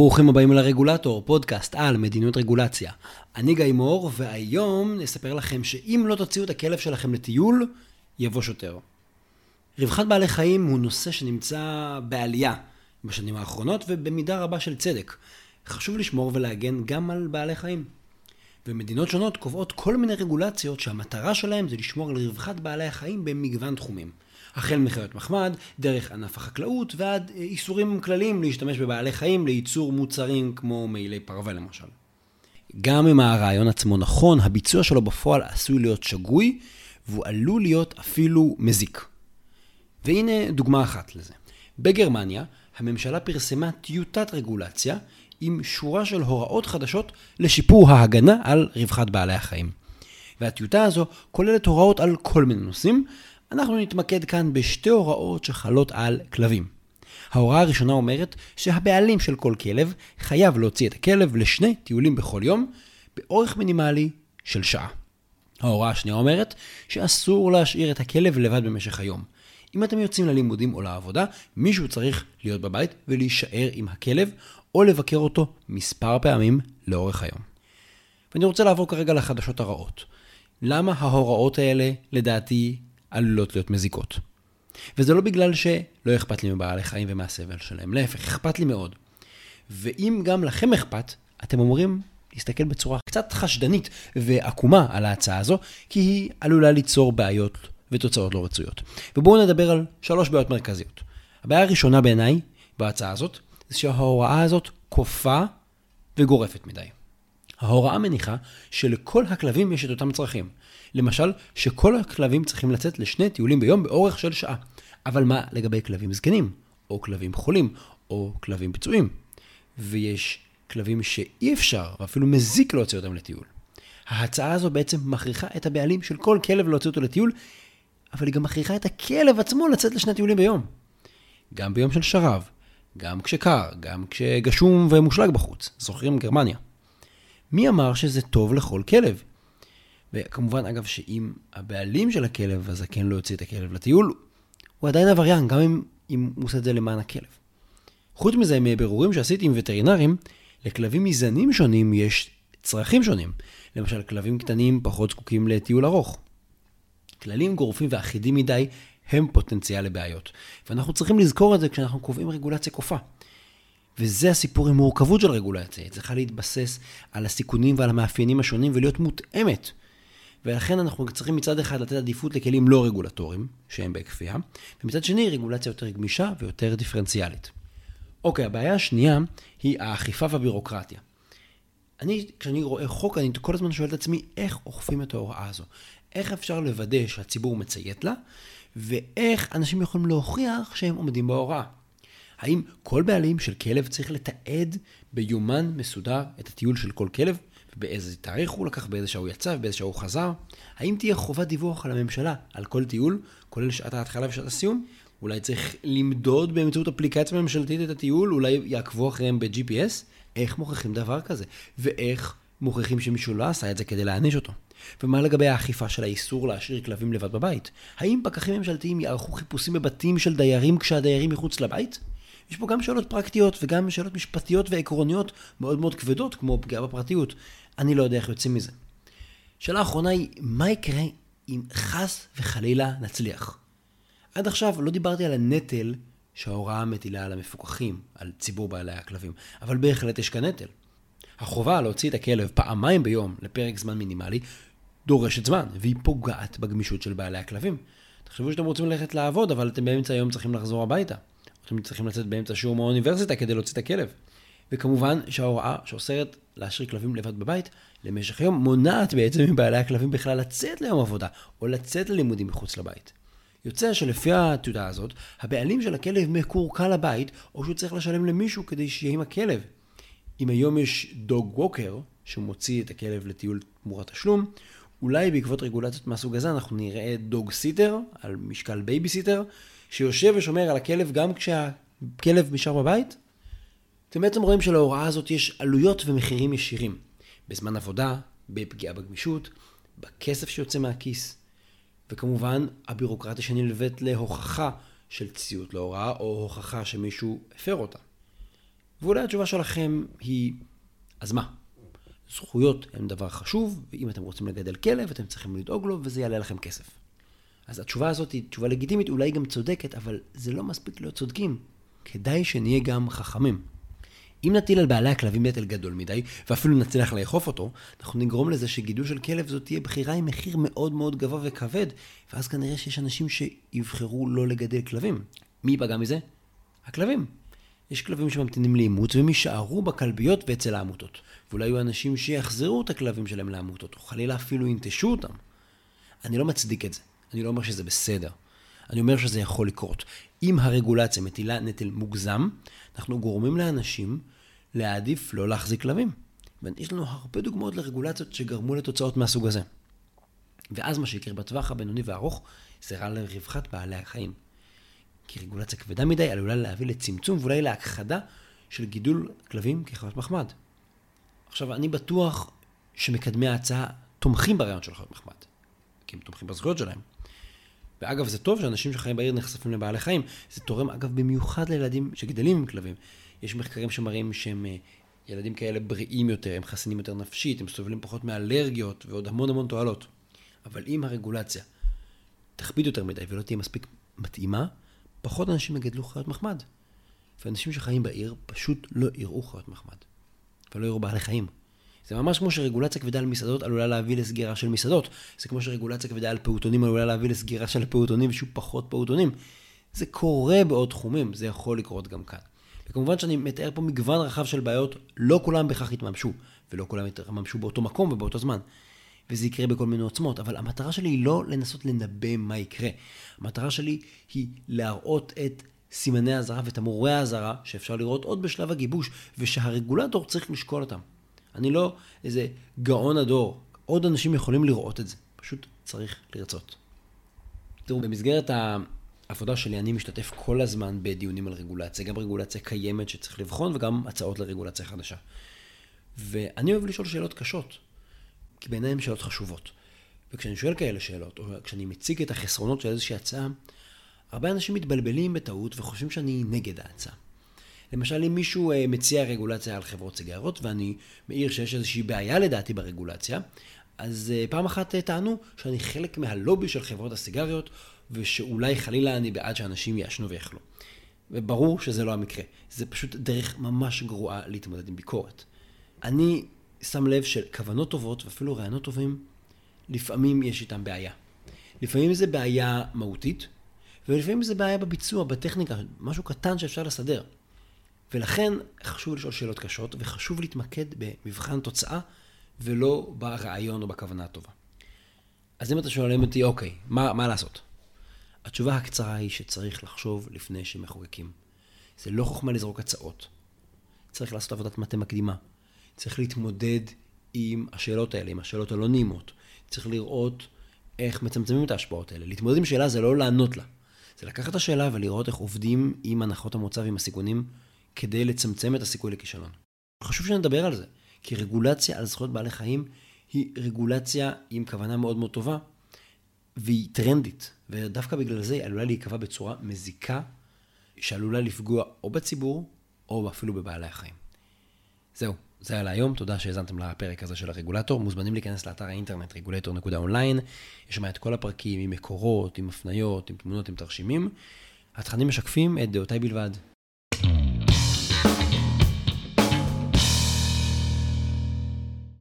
ברוכים הבאים לרגולטור, פודקאסט על מדיניות רגולציה. אני גיא מור, והיום נספר לכם שאם לא תוציאו את הכלב שלכם לטיול, יבוא שוטר. רווחת בעלי חיים הוא נושא שנמצא בעלייה בשנים האחרונות, ובמידה רבה של צדק. חשוב לשמור ולהגן גם על בעלי חיים. ומדינות שונות קובעות כל מיני רגולציות שהמטרה שלהם זה לשמור על רווחת בעלי החיים במגוון תחומים. החל מחיות מחמד, דרך ענף החקלאות ועד אה, איסורים כלליים להשתמש בבעלי חיים לייצור מוצרים כמו מעילי פרווה למשל. גם אם הרעיון עצמו נכון, הביצוע שלו בפועל עשוי להיות שגוי, והוא עלול להיות אפילו מזיק. והנה דוגמה אחת לזה. בגרמניה, הממשלה פרסמה טיוטת רגולציה עם שורה של הוראות חדשות לשיפור ההגנה על רווחת בעלי החיים. והטיוטה הזו כוללת הוראות על כל מיני נושאים, אנחנו נתמקד כאן בשתי הוראות שחלות על כלבים. ההוראה הראשונה אומרת שהבעלים של כל כלב חייב להוציא את הכלב לשני טיולים בכל יום, באורך מינימלי של שעה. ההוראה השנייה אומרת שאסור להשאיר את הכלב לבד במשך היום. אם אתם יוצאים ללימודים או לעבודה, מישהו צריך להיות בבית ולהישאר עם הכלב, או לבקר אותו מספר פעמים לאורך היום. ואני רוצה לעבור כרגע לחדשות הרעות. למה ההוראות האלה, לדעתי, עלולות להיות מזיקות. וזה לא בגלל שלא אכפת לי מבעלי חיים ומהסבל שלהם, להפך, אכפת לי מאוד. ואם גם לכם אכפת, אתם אמורים להסתכל בצורה קצת חשדנית ועקומה על ההצעה הזו, כי היא עלולה ליצור בעיות ותוצאות לא רצויות. ובואו נדבר על שלוש בעיות מרכזיות. הבעיה הראשונה בעיניי בהצעה הזאת, זה שההוראה הזאת כופה וגורפת מדי. ההוראה מניחה שלכל הכלבים יש את אותם צרכים. למשל, שכל הכלבים צריכים לצאת לשני טיולים ביום באורך של שעה. אבל מה לגבי כלבים זקנים, או כלבים חולים, או כלבים פצועים? ויש כלבים שאי אפשר, ואפילו מזיק להוציא אותם לטיול. ההצעה הזו בעצם מכריחה את הבעלים של כל כלב להוציא אותו לטיול, אבל היא גם מכריחה את הכלב עצמו לצאת לשני טיולים ביום. גם ביום של שרב, גם כשקר, גם כשגשום ומושלג בחוץ. זוכרים גרמניה. מי אמר שזה טוב לכל כלב? וכמובן, אגב, שאם הבעלים של הכלב הזקן לא יוציא את הכלב לטיול, הוא עדיין עבריין, גם אם, אם הוא עושה את זה למען הכלב. חוץ מזה, מבירורים שעשיתי עם וטרינרים, לכלבים מזנים שונים יש צרכים שונים. למשל, כלבים קטנים פחות זקוקים לטיול ארוך. כללים גורפים ואחידים מדי הם פוטנציאל לבעיות. ואנחנו צריכים לזכור את זה כשאנחנו קובעים רגולציה כופה. וזה הסיפור עם מורכבות של רגולציה. היא צריכה להתבסס על הסיכונים ועל המאפיינים השונים ולהיות מותאמת ולכן אנחנו צריכים מצד אחד לתת עדיפות לכלים לא רגולטוריים, שהם בכפייה, ומצד שני רגולציה יותר גמישה ויותר דיפרנציאלית. אוקיי, הבעיה השנייה היא האכיפה והבירוקרטיה. אני, כשאני רואה חוק, אני כל הזמן שואל את עצמי איך אוכפים את ההוראה הזו. איך אפשר לוודא שהציבור מציית לה, ואיך אנשים יכולים להוכיח שהם עומדים בהוראה. האם כל בעלים של כלב צריך לתעד ביומן מסודר את הטיול של כל כלב? באיזה תאריך הוא לקח, באיזה שעה הוא יצא ובאיזה שעה הוא חזר? האם תהיה חובת דיווח על הממשלה על כל טיול, כולל שעת ההתחלה ושעת הסיום? אולי צריך למדוד באמצעות אפליקציה ממשלתית את הטיול, אולי יעקבו אחריהם ב-GPS? איך מוכיחים דבר כזה? ואיך מוכיחים שמישהו לא עשה את זה כדי להעניש אותו? ומה לגבי האכיפה של האיסור להשאיר כלבים לבד בבית? האם פקחים ממשלתיים יערכו חיפושים בבתים של דיירים כשהדיירים מחוץ לבית? יש פה גם שאלות פרקטיות וגם שאלות משפטיות ועקרוניות מאוד מאוד כבדות, כמו פגיעה בפרטיות. אני לא יודע איך יוצאים מזה. שאלה אחרונה היא, מה יקרה אם חס וחלילה נצליח? עד עכשיו לא דיברתי על הנטל שההוראה מטילה על המפוקחים, על ציבור בעלי הכלבים, אבל בהחלט יש כאן נטל. החובה להוציא את הכלב פעמיים ביום לפרק זמן מינימלי דורשת זמן, והיא פוגעת בגמישות של בעלי הכלבים. תחשבו שאתם רוצים ללכת לעבוד, אבל אתם באמצע היום צריכים לחזור הביתה. אתם צריכים לצאת באמצע שיעור מהאוניברסיטה כדי להוציא את הכלב. וכמובן שההוראה שאוסרת להשאיר כלבים לבד בבית למשך יום מונעת בעצם מבעלי הכלבים בכלל לצאת ליום עבודה או לצאת ללימודים מחוץ לבית. יוצא שלפי התעודה הזאת, הבעלים של הכלב מקורקע לבית, או שהוא צריך לשלם למישהו כדי שיהיה עם הכלב. אם היום יש dog walker, שמוציא את הכלב לטיול תמורת תשלום, אולי בעקבות רגולציות מהסוג הזה אנחנו נראה dog sitter, על משקל בייביסיטר, שיושב ושומר על הכלב גם כשהכלב נשאר בבית? אתם בעצם רואים שלהוראה הזאת יש עלויות ומחירים ישירים. בזמן עבודה, בפגיעה בגמישות, בכסף שיוצא מהכיס, וכמובן הבירוקרטיה שנלווית להוכחה של ציות להוראה או הוכחה שמישהו הפר אותה. ואולי התשובה שלכם היא, אז מה? זכויות הן דבר חשוב, ואם אתם רוצים לגדל כלב, אתם צריכים לדאוג לו, וזה יעלה לכם כסף. אז התשובה הזאת היא תשובה לגיטימית, אולי גם צודקת, אבל זה לא מספיק להיות צודקים. כדאי שנהיה גם חכמים. אם נטיל על בעלי הכלבים נטל גדול מדי, ואפילו נצליח לאכוף אותו, אנחנו נגרום לזה שגידול של כלב זאת תהיה בחירה עם מחיר מאוד מאוד גבוה וכבד, ואז כנראה שיש אנשים שיבחרו לא לגדל כלבים. מי ייפגע מזה? הכלבים. יש כלבים שממתינים לאימוץ והם יישארו בכלביות ואצל העמותות. ואולי יהיו אנשים שיחזרו את הכלבים שלהם לעמותות, או חלילה אפילו ינטשו אותם. אני לא מצדיק את זה. אני לא אומר שזה בסדר. אני אומר שזה יכול לקרות. אם הרגולציה מטילה נטל מוגזם, אנחנו גורמים לאנשים להעדיף לא להחזיק כלבים. ויש לנו הרבה דוגמאות לרגולציות שגרמו לתוצאות מהסוג הזה. ואז מה שיקרה בטווח הבינוני והארוך, זה רע לרווחת בעלי החיים. כי רגולציה כבדה מדי עלולה להביא לצמצום ואולי להכחדה של גידול כלבים כחיות מחמד. עכשיו, אני בטוח שמקדמי ההצעה תומכים ברעיון של חיות מחמד, כי הם תומכים בזכויות שלהם. ואגב, זה טוב שאנשים שחיים בעיר נחשפים לבעלי חיים. זה תורם, אגב, במיוחד לילדים שגדלים עם כלבים. יש מחקרים שמראים שהם אה, ילדים כאלה בריאים יותר, הם חסינים יותר נפשית, הם סובלים פחות מאלרגיות ועוד המון המון תועלות. אבל אם הרגולציה תכביד יותר מדי ולא תהיה מספיק מתאימה, פחות אנשים יגדלו חיות מחמד. ואנשים שחיים בעיר פשוט לא יראו חיות מחמד. ולא יראו בעלי חיים. זה ממש כמו שרגולציה כבדה על מסעדות עלולה להביא לסגירה של מסעדות. זה כמו שרגולציה כבדה על פעוטונים עלולה להביא לסגירה של פעוטונים ושיהיו פחות פעוטונים. זה קורה בעוד תחומים, זה יכול לקרות גם כאן. וכמובן שאני מתאר פה מגוון רחב של בעיות, לא כולם בכך יתממשו, ולא כולם יתממשו באותו מקום ובאותו זמן. וזה יקרה בכל מיני עוצמות, אבל המטרה שלי היא לא לנסות לנבא מה יקרה. המטרה שלי היא להראות את סימני האזהרה ותמרורי האזהרה שאפשר לראות עוד בשלב הגיבוש, ושהרגולטור צריך לשקול אותם. אני לא איזה גאון הדור, עוד אנשים יכולים לראות את זה, פשוט צריך לרצות. תראו, במסגרת העבודה שלי אני משתתף כל הזמן בדיונים על רגולציה, גם רגולציה קיימת שצריך לבחון וגם הצעות לרגולציה חדשה. ואני אוהב לשאול שאלות קשות, כי בעיניי הן שאלות חשובות. וכשאני שואל כאלה שאלות, או כשאני מציג את החסרונות של איזושהי הצעה, הרבה אנשים מתבלבלים בטעות וחושבים שאני נגד ההצעה. למשל, אם מישהו אה, מציע רגולציה על חברות סיגרות, ואני מעיר שיש איזושהי בעיה לדעתי ברגולציה, אז אה, פעם אחת אה, טענו שאני חלק מהלובי של חברות הסיגריות, ושאולי חלילה אני בעד שאנשים יעשנו ויאכלו. וברור שזה לא המקרה. זה פשוט דרך ממש גרועה להתמודד עם ביקורת. אני שם לב שכוונות טובות ואפילו רעיונות טובים, לפעמים יש איתם בעיה. לפעמים זה בעיה מהותית, ולפעמים זה בעיה בביצוע, בטכניקה, משהו קטן שאפשר לסדר. ולכן חשוב לשאול שאלות קשות, וחשוב להתמקד במבחן תוצאה, ולא ברעיון או בכוונה הטובה. אז אם אתה שואלים אותי, אוקיי, מה, מה לעשות? התשובה הקצרה היא שצריך לחשוב לפני שמחוקקים. זה לא חוכמה לזרוק הצעות. צריך לעשות עבודת מטה מקדימה. צריך להתמודד עם השאלות האלה, עם השאלות הלא נעימות. צריך לראות איך מצמצמים את ההשפעות האלה. להתמודד עם שאלה זה לא לענות לה. זה לקחת את השאלה ולראות איך עובדים עם הנחות המוצא ועם הסיכונים כדי לצמצם את הסיכוי לכישלון. חשוב שנדבר על זה, כי רגולציה על זכויות בעלי חיים היא רגולציה עם כוונה מאוד מאוד טובה, והיא טרנדית, ודווקא בגלל זה היא עלולה להיקבע בצורה מזיקה, שעלולה לפגוע או בציבור, או אפילו בבעלי החיים. זהו, זה היה להיום, תודה שהאזנתם לפרק הזה של הרגולטור. מוזמנים להיכנס לאתר האינטרנט regulator.online, יש שם את כל הפרקים עם מקורות, עם הפניות, עם תמונות, עם תרשימים. התכנים משקפים את דעותיי בלבד.